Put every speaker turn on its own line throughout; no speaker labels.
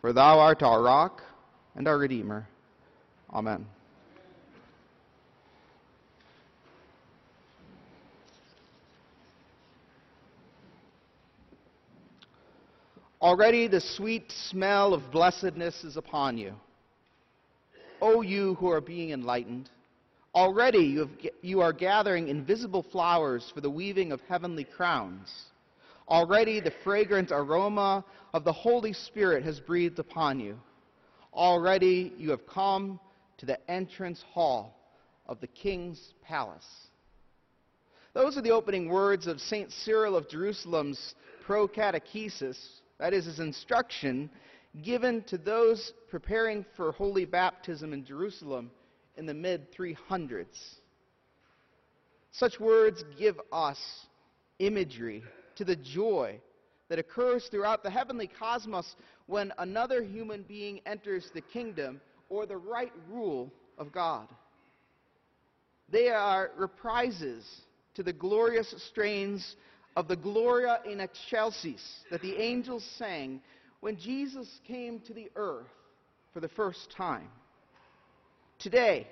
For thou art our rock and our Redeemer. Amen. Already the sweet smell of blessedness is upon you. O you who are being enlightened, already you, have, you, are gathering invisible flowers for the weaving of heavenly crowns. Already the fragrant aroma of the Holy Spirit has breathed upon you. Already you have come to the entrance hall of the king's palace. Those are the opening words of St. Cyril of Jerusalem's pro catechesis that is his instruction given to those preparing for holy baptism in Jerusalem in the mid 300s. Such words give us imagery to the joy that occurs throughout the heavenly cosmos when another human being enters the kingdom or the right rule of God. They are reprises to the glorious strains of the Gloria in Excelsis that the angels sang when Jesus came to the earth for the first time. Today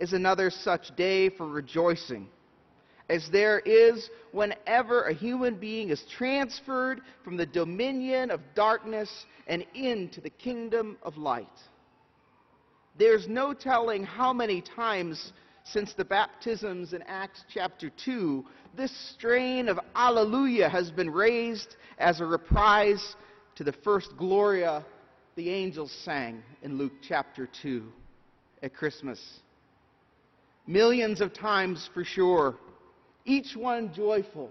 is another such day for rejoicing, as there is whenever a human being is transferred from the dominion of darkness and into the kingdom of light. There's no telling how many times since the baptisms in Acts chapter 2, this strain of Alleluia has been raised as a reprise to the first Gloria the angels sang in Luke chapter 2 at Christmas. Millions of times for sure, each one joyful,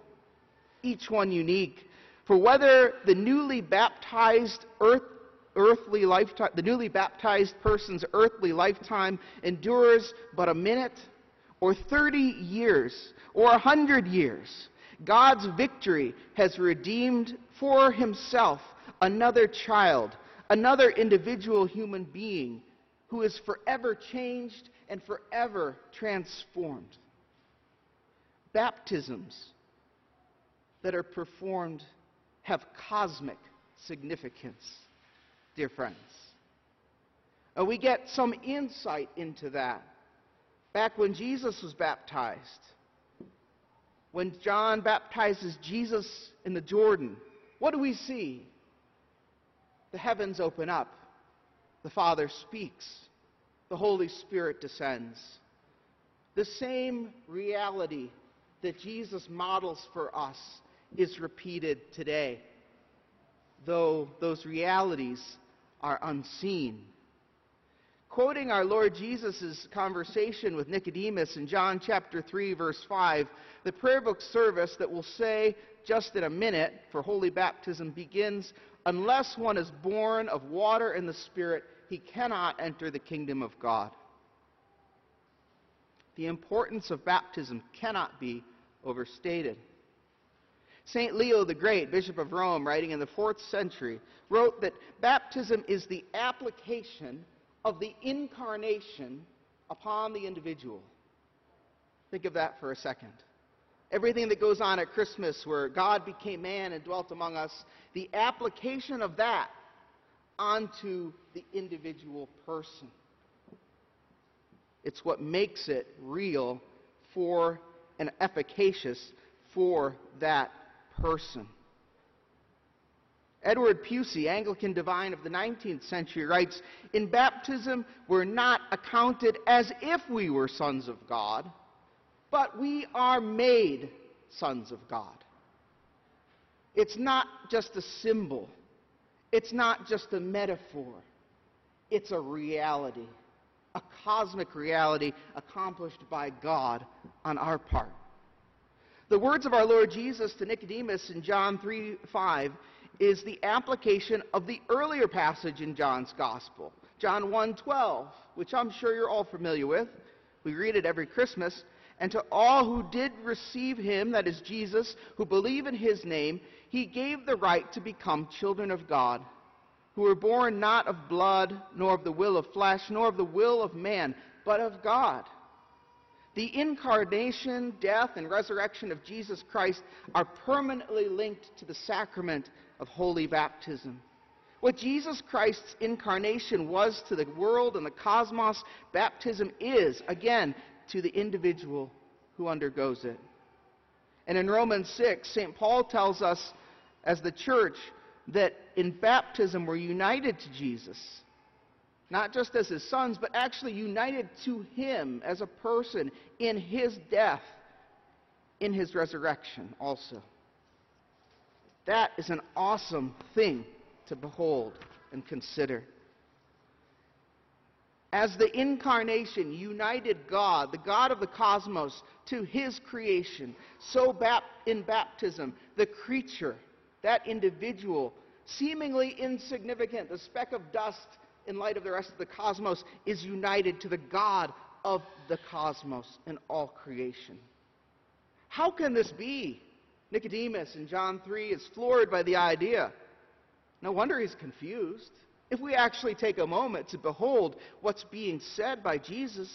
each one unique. For whether the newly baptized earth earthly lifetime, the newly baptized person's earthly lifetime endures but a minute, or 30 years, or 100 years, God's victory has redeemed for himself another child, another individual human being who is forever changed and forever transformed. Baptisms that are performed have cosmic significance dear friends. Uh, we get some insight into that. Back when Jesus was baptized, when John baptizes Jesus in the Jordan, what do we see? The heavens open up, the Father speaks, the Holy Spirit descends. The same reality that Jesus models for us is repeated today, though those realities are unseen. Quoting our Lord Jesus' conversation with Nicodemus in John chapter 3, verse 5, the prayer book service that we'll say just in a minute for holy baptism begins Unless one is born of water and the Spirit, he cannot enter the kingdom of God. The importance of baptism cannot be overstated. St. Leo the Great, Bishop of Rome, writing in the fourth century, wrote that baptism is the application of the incarnation upon the individual. Think of that for a second. Everything that goes on at Christmas, where God became man and dwelt among us, the application of that onto the individual person. It's what makes it real for and efficacious for that person. Edward Pusey, Anglican divine of the 19th century, writes In baptism, we're not accounted as if we were sons of God, but we are made sons of God. It's not just a symbol, it's not just a metaphor, it's a reality, a cosmic reality accomplished by God on our part. The words of our Lord Jesus to Nicodemus in John 3 5 is the application of the earlier passage in John's Gospel, John 1 12, which I'm sure you're all familiar with. We read it every Christmas. And to all who did receive him, that is Jesus, who believe in his name, he gave the right to become children of God, who were born not of blood, nor of the will of flesh, nor of the will of man, but of God. The incarnation, death, and resurrection of Jesus Christ are permanently linked to the sacrament of holy baptism. What Jesus Christ's incarnation was to the world and the cosmos, baptism is, again, to the individual who undergoes it. And in Romans 6, St. Paul tells us, as the church, that in baptism we're united to Jesus. Not just as his sons, but actually united to him as a person in his death, in his resurrection also. That is an awesome thing to behold and consider. As the incarnation united God, the God of the cosmos, to his creation, so in baptism, the creature, that individual, seemingly insignificant, the speck of dust in light of the rest of the cosmos, is united to the God of the cosmos and all creation. How can this be? Nicodemus in John 3 is floored by the idea. No wonder he's confused. If we actually take a moment to behold what's being said by Jesus,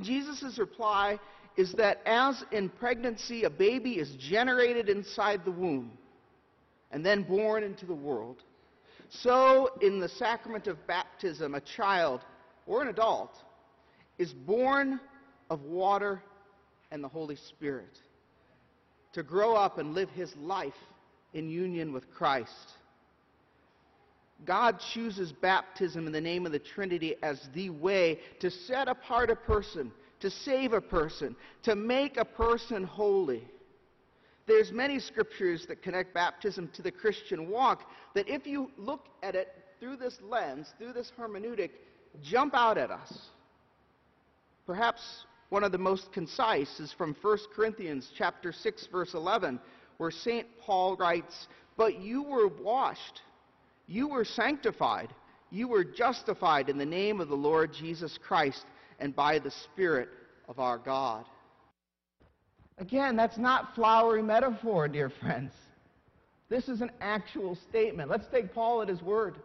Jesus' reply is that as in pregnancy a baby is generated inside the womb and then born into the world, so in the sacrament of baptism, a child or an adult is born of water and the Holy Spirit to grow up and live his life in union with Christ. God chooses baptism in the name of the Trinity as the way to set apart a person, to save a person, to make a person holy. There's many scriptures that connect baptism to the Christian walk that if you look at it through this lens, through this hermeneutic, jump out at us. Perhaps one of the most concise is from 1 Corinthians chapter 6 verse 11 where St. Paul writes, "But you were washed you were sanctified. You were justified in the name of the Lord Jesus Christ and by the Spirit of our God. Again, that's not flowery metaphor, dear friends. This is an actual statement. Let's take Paul at his word.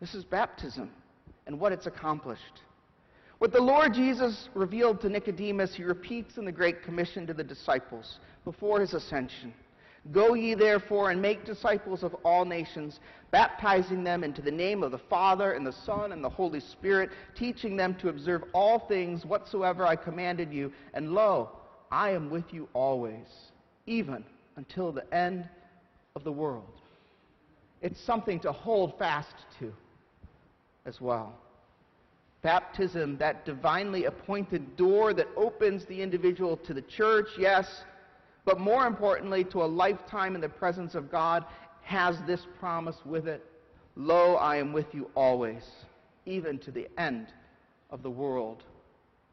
This is baptism and what it's accomplished. What the Lord Jesus revealed to Nicodemus, he repeats in the Great Commission to the disciples before his ascension. Go ye therefore and make disciples of all nations, baptizing them into the name of the Father and the Son and the Holy Spirit, teaching them to observe all things whatsoever I commanded you. And lo, I am with you always, even until the end of the world. It's something to hold fast to as well. Baptism, that divinely appointed door that opens the individual to the church, yes but more importantly, to a lifetime in the presence of God, has this promise with it Lo, I am with you always, even to the end of the world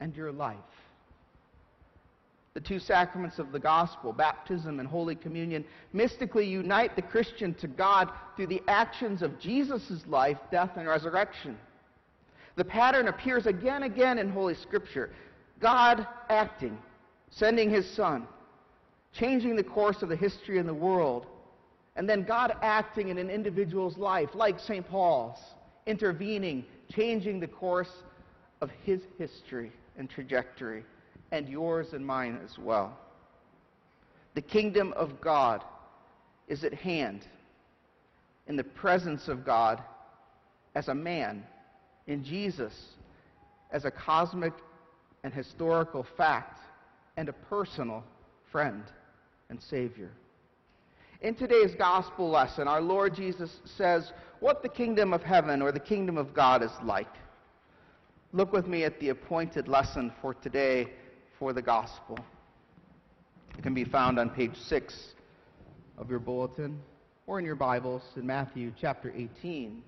and your life. The two sacraments of the gospel, baptism and Holy Communion, mystically unite the Christian to God through the actions of Jesus' life, death, and resurrection. The pattern appears again and again in Holy Scripture God acting, sending his Son changing the course of the history in the world, and then God acting in an individual's life, like St. Paul's, intervening, changing the course of his history and trajectory, and yours and mine as well. The kingdom of God is at hand in the presence of God as a man, in Jesus as a cosmic and historical fact, and a personal friend and Savior. In today's gospel lesson, our Lord Jesus says what the kingdom of heaven or the kingdom of God is like. Look with me at the appointed lesson for today for the gospel. It can be found on page 6 of your bulletin or in your Bibles in Matthew chapter 18.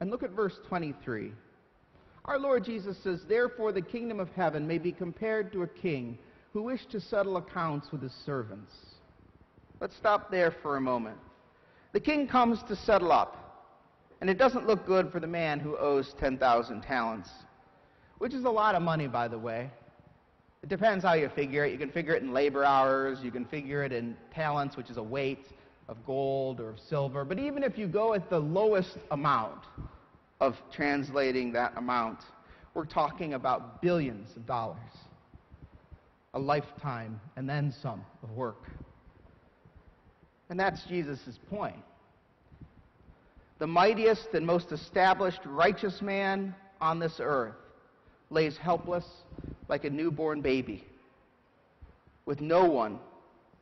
And look at verse 23. Our Lord Jesus says, Therefore the kingdom of heaven may be compared to a king who wished to settle accounts with his servants. Let's stop there for a moment. The king comes to settle up, and it doesn't look good for the man who owes 10,000 talents, which is a lot of money, by the way. It depends how you figure it. You can figure it in labor hours, you can figure it in talents, which is a weight of gold or silver. But even if you go at the lowest amount, of translating that amount. We're talking about billions of dollars, a lifetime and then some of work. And that's Jesus' point. The mightiest and most established righteous man on this earth lays helpless like a newborn baby with no one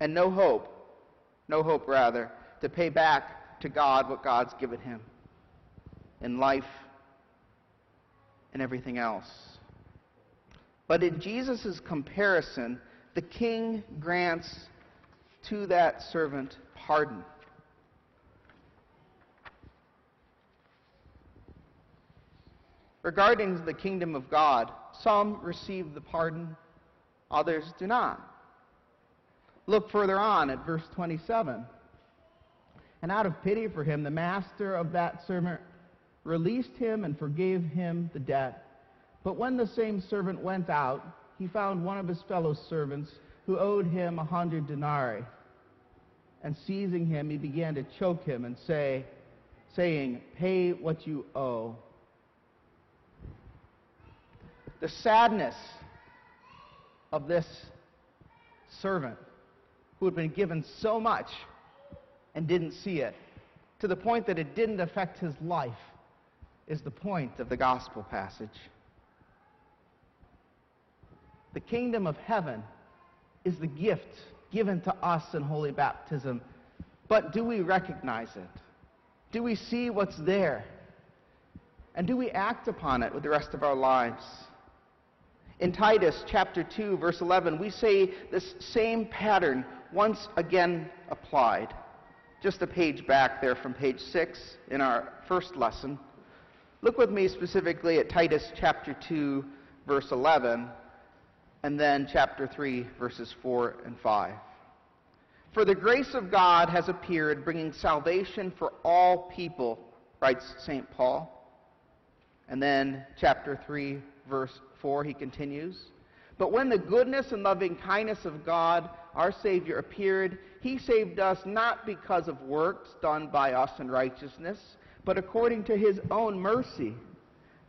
and no hope, no hope rather, to pay back to God what God's given him in life and everything else. But in Jesus' comparison, the king grants to that servant pardon. Regarding the kingdom of God, some receive the pardon, others do not. Look further on at verse 27. And out of pity for him, the master of that servant released him and forgave him the debt. But when the same servant went out, he found one of his fellow servants who owed him a hundred denarii. And seizing him, he began to choke him and say, saying, Pay what you owe. The sadness of this servant who had been given so much and didn't see it, to the point that it didn't affect his life, is the point of the gospel passage. The kingdom of heaven is the gift given to us in holy baptism. But do we recognize it? Do we see what's there? And do we act upon it with the rest of our lives? In Titus chapter 2, verse 11, we say this same pattern once again applied. Just a page back there from page 6 in our first lesson. Look with me specifically at Titus chapter 2, verse 11, and then chapter 3, verses 4 and 5. For the grace of God has appeared, bringing salvation for all people, writes St. Paul. And then chapter 3, verse 4, he continues. But when the goodness and loving kindness of God, our Savior, appeared, he saved us not because of works done by us in righteousness, but according to his own mercy,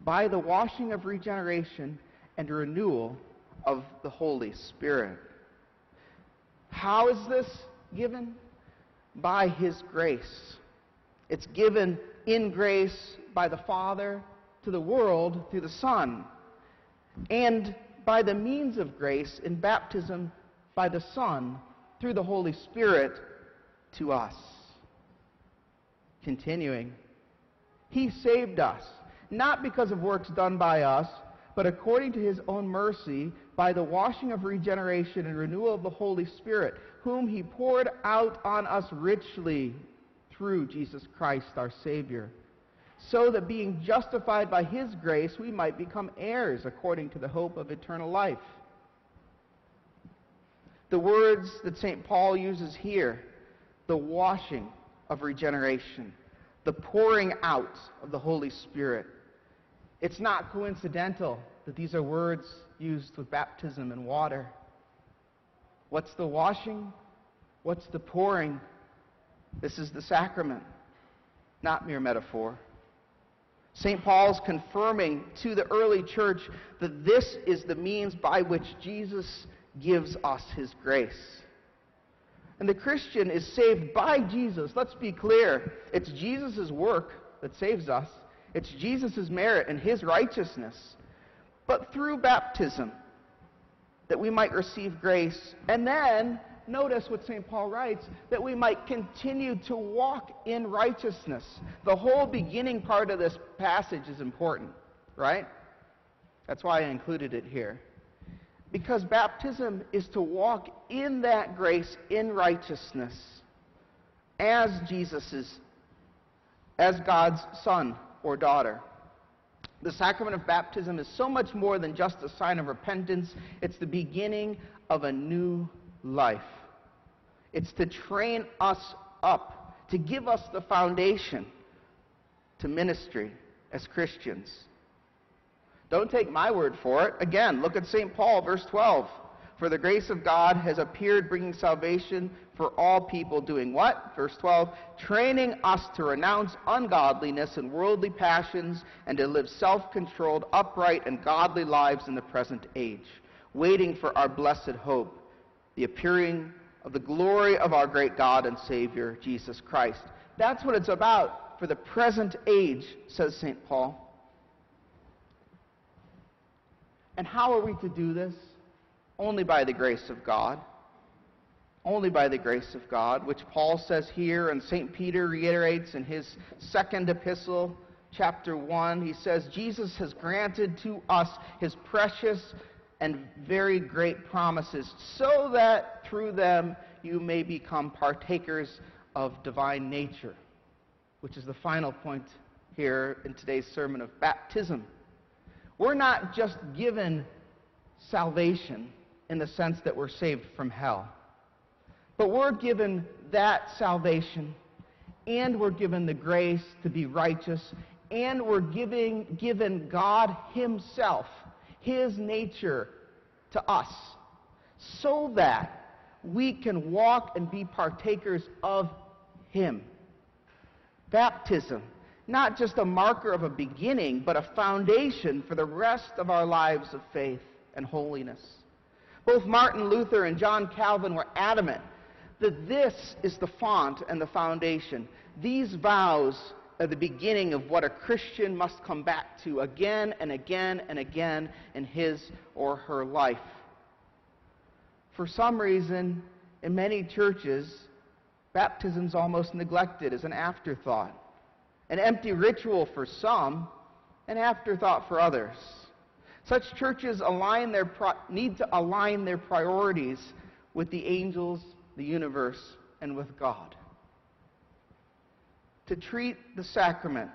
by the washing of regeneration and renewal of the Holy Spirit. How is this given? By his grace. It's given in grace by the Father to the world through the Son and by the means of grace in baptism by the Son through the Holy Spirit to us. Continuing, He saved us, not because of works done by us, but according to His own mercy, by the washing of regeneration and renewal of the Holy Spirit, whom He poured out on us richly through Jesus Christ our Savior so that being justified by his grace, we might become heirs according to the hope of eternal life. The words that St. Paul uses here, the washing of regeneration, the pouring out of the Holy Spirit, it's not coincidental that these are words used with baptism and water. What's the washing? What's the pouring? This is the sacrament, not mere metaphor. St. Paul's confirming to the early church that this is the means by which Jesus gives us his grace. And the Christian is saved by Jesus. Let's be clear. It's Jesus' work that saves us, it's Jesus' merit and his righteousness. But through baptism, that we might receive grace. And then notice what St. Paul writes that we might continue to walk in righteousness. The whole beginning part of this passage is important, right? That's why I included it here. Because baptism is to walk in that grace, in righteousness, as Jesus is, as God's son or daughter. The sacrament of baptism is so much more than just a sign of repentance, it's the beginning of a new life. It's to train us up, to give us the foundation to ministry as Christians. Don't take my word for it. Again, look at St. Paul, verse 12. For the grace of God has appeared, bringing salvation for all people, doing what? Verse 12. Training us to renounce ungodliness and worldly passions and to live self controlled, upright, and godly lives in the present age, waiting for our blessed hope, the appearing of the glory of our great God and Savior, Jesus Christ. That's what it's about for the present age, says St. Paul. And how are we to do this? Only by the grace of God. Only by the grace of God, which Paul says here, and St. Peter reiterates in his second epistle, chapter 1. He says, Jesus has granted to us his precious and very great promises, so that through them you may become partakers of divine nature, which is the final point here in today's sermon of baptism. We're not just given salvation in the sense that we're saved from hell, but we're given that salvation, and we're given the grace to be righteous, and we're giving, given God Himself, His nature to us, so that we can walk and be partakers of Him. Baptism, not just a marker of a beginning, but a foundation for the rest of our lives of faith and holiness. Both Martin Luther and John Calvin were adamant that this is the font and the foundation. These vows are the beginning of what a Christian must come back to again and again and again in his or her life. For some reason, in many churches, baptism is almost neglected as an afterthought, an empty ritual for some, an afterthought for others. Such churches align their pro- need to align their priorities with the angels, the universe, and with God. To treat the sacrament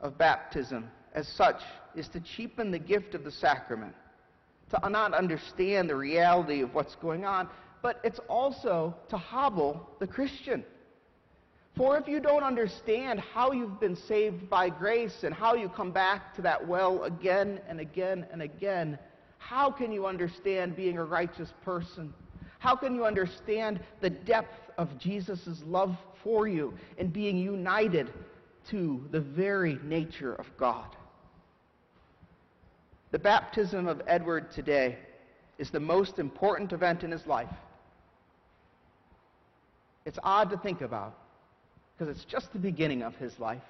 of baptism as such is to cheapen the gift of the sacrament, to not understand the reality of what's going on, but it's also to hobble the Christian. For if you don't understand how you've been saved by grace and how you come back to that well again and again and again, how can you understand being a righteous person? How can you understand the depth of Jesus' love for you and being united to the very nature of God? The baptism of Edward today is the most important event in his life. It's odd to think about because it's just the beginning of his life,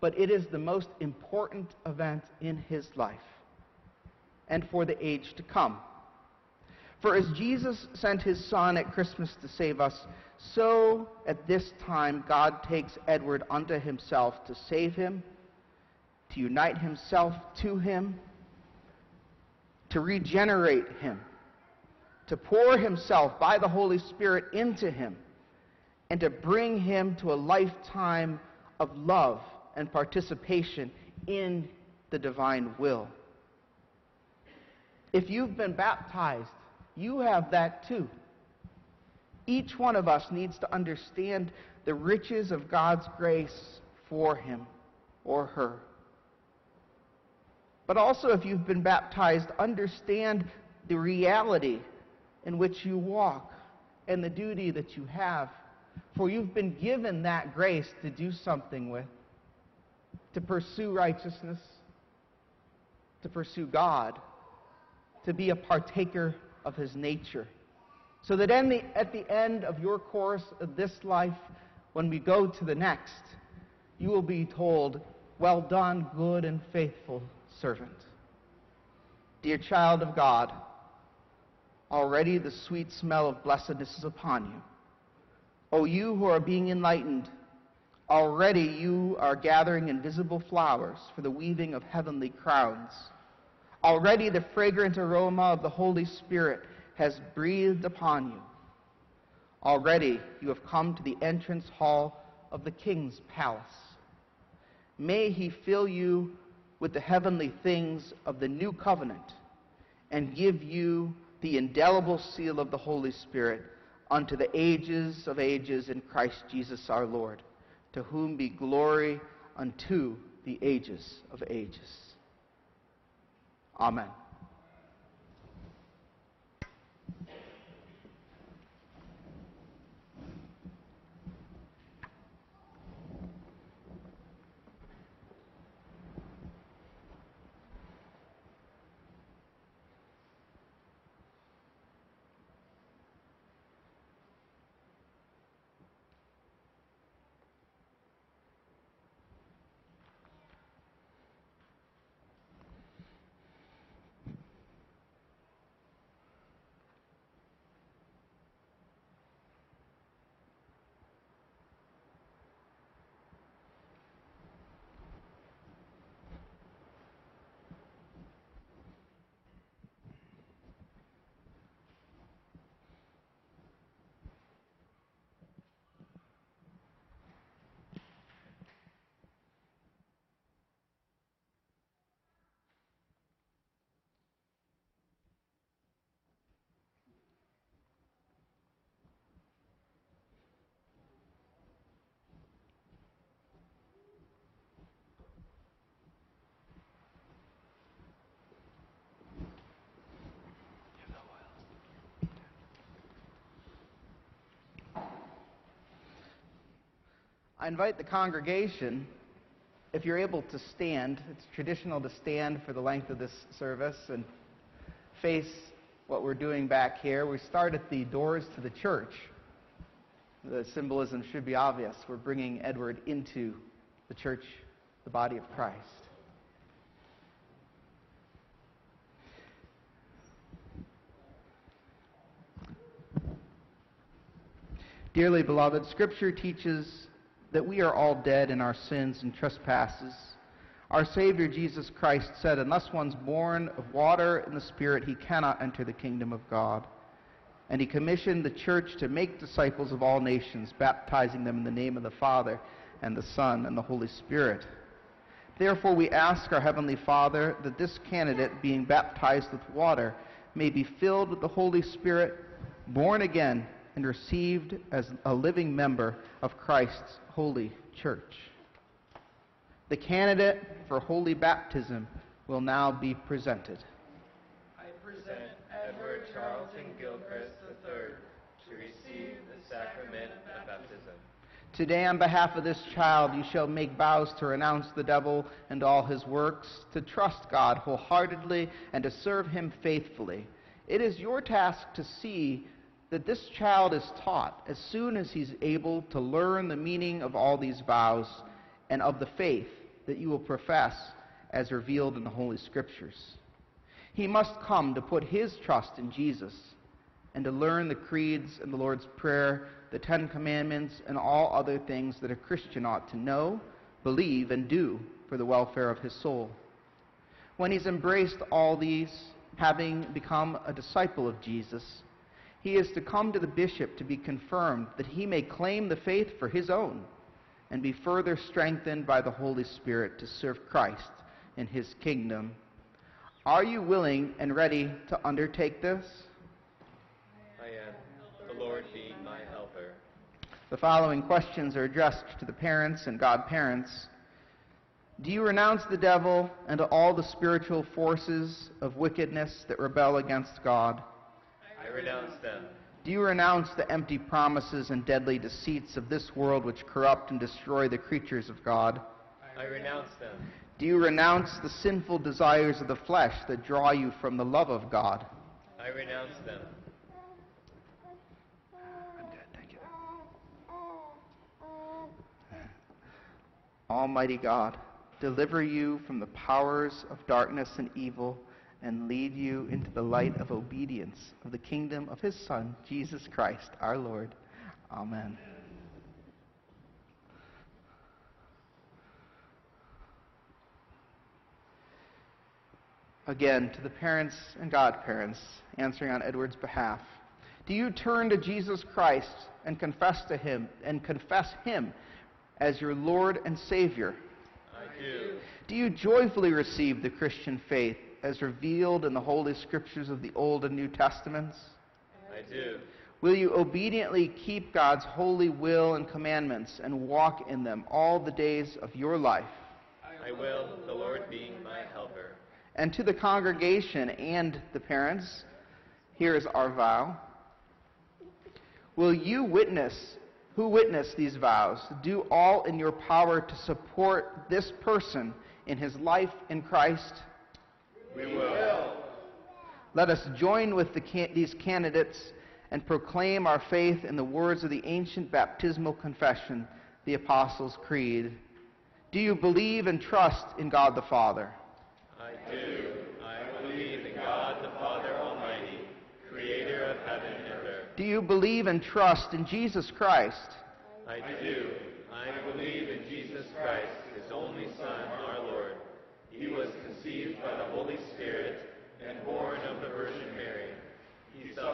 but it is the most important event in his life and for the age to come. For as Jesus sent his Son at Christmas to save us, so at this time God takes Edward unto himself to save him, to unite himself to him, to regenerate him, to pour himself by the Holy Spirit into him and to bring him to a lifetime of love and participation in the divine will. If you've been baptized, you have that too. Each one of us needs to understand the riches of God's grace for him or her. But also, if you've been baptized, understand the reality in which you walk and the duty that you have for you've been given that grace to do something with, to pursue righteousness, to pursue God, to be a partaker of His nature. So that the, at the end of your course of this life, when we go to the next, you will be told, Well done, good and faithful servant. Dear child of God, already the sweet smell of blessedness is upon you. O you who are being enlightened, already you are gathering invisible flowers for the weaving of heavenly crowns. Already the fragrant aroma of the Holy Spirit has breathed upon you. Already you have come to the entrance hall of the King's palace. May he fill you with the heavenly things of the new covenant and give you the indelible seal of the Holy Spirit unto the ages of ages in Christ Jesus our Lord, to whom be glory unto the ages of ages. Amen. I invite the congregation, if you're able to stand, it's traditional to stand for the length of this service and face what we're doing back here. We start at the doors to the church. The symbolism should be obvious. We're bringing Edward into the church, the body of Christ. Dearly beloved, Scripture teaches that we are all dead in our sins and trespasses. Our Savior Jesus Christ said, Unless one's born of water and the Spirit, he cannot enter the kingdom of God. And he commissioned the church to make disciples of all nations, baptizing them in the name of the Father and the Son and the Holy Spirit. Therefore, we ask our Heavenly Father that this candidate, being baptized with water, may be filled with the Holy Spirit, born again, and received as a living member of Christ's holy church. The candidate for holy baptism will now be presented.
I present Edward Charlton Gilchrist III to receive the sacrament of baptism.
Today, on behalf of this child, you shall make vows to renounce the devil and all his works, to trust God wholeheartedly, and to serve him faithfully. It is your task to see that this child is taught as soon as he's able to learn the meaning of all these vows and of the faith that you will profess as revealed in the Holy Scriptures. He must come to put his trust in Jesus and to learn the creeds and the Lord's Prayer, the Ten Commandments, and all other things that a Christian ought to know, believe, and do for the welfare of his soul. When he's embraced all these, having become a disciple of Jesus, he is to come to the bishop to be confirmed that he may claim the faith for his own and be further strengthened by the Holy Spirit to serve Christ in his kingdom. Are you willing and ready to undertake this?
I am, the Lord being my helper.
The following questions are addressed to the parents and godparents. Do you renounce the devil and all the spiritual forces of wickedness that rebel against God?
I renounce them.
Do you renounce the empty promises and deadly deceits of this world which corrupt and destroy the creatures of God?
I renounce them.
Do you renounce the sinful desires of the flesh that draw you from the love of God?
I renounce them.
I'm good, thank you. Almighty God, deliver you from the powers of darkness and evil and lead you into the light of obedience of the kingdom of his Son, Jesus Christ, our Lord. Amen. Again, to the parents and godparents, answering on Edward's behalf. Do you turn to Jesus Christ and confess to him and confess him as your Lord and Savior?
I do.
Do you joyfully receive the Christian faith as revealed in the Holy Scriptures of the Old and New Testaments?
I do.
Will you obediently keep God's holy will and commandments and walk in them all the days of your life?
I will, the Lord being my helper.
And to the congregation and the parents, here is our vow. Will you witness, who witness these vows, do all in your power to support this person in his life in Christ?
We will.
Let us join with the can- these candidates and proclaim our faith in the words of the ancient baptismal confession, the Apostles' Creed. Do you believe and trust in God the Father?
I do. I believe in God the Father Almighty, creator of heaven and earth.
Do you believe and trust in Jesus Christ?
I do. I believe in Jesus Christ, his only Son, conceived by the Holy Spirit and born of the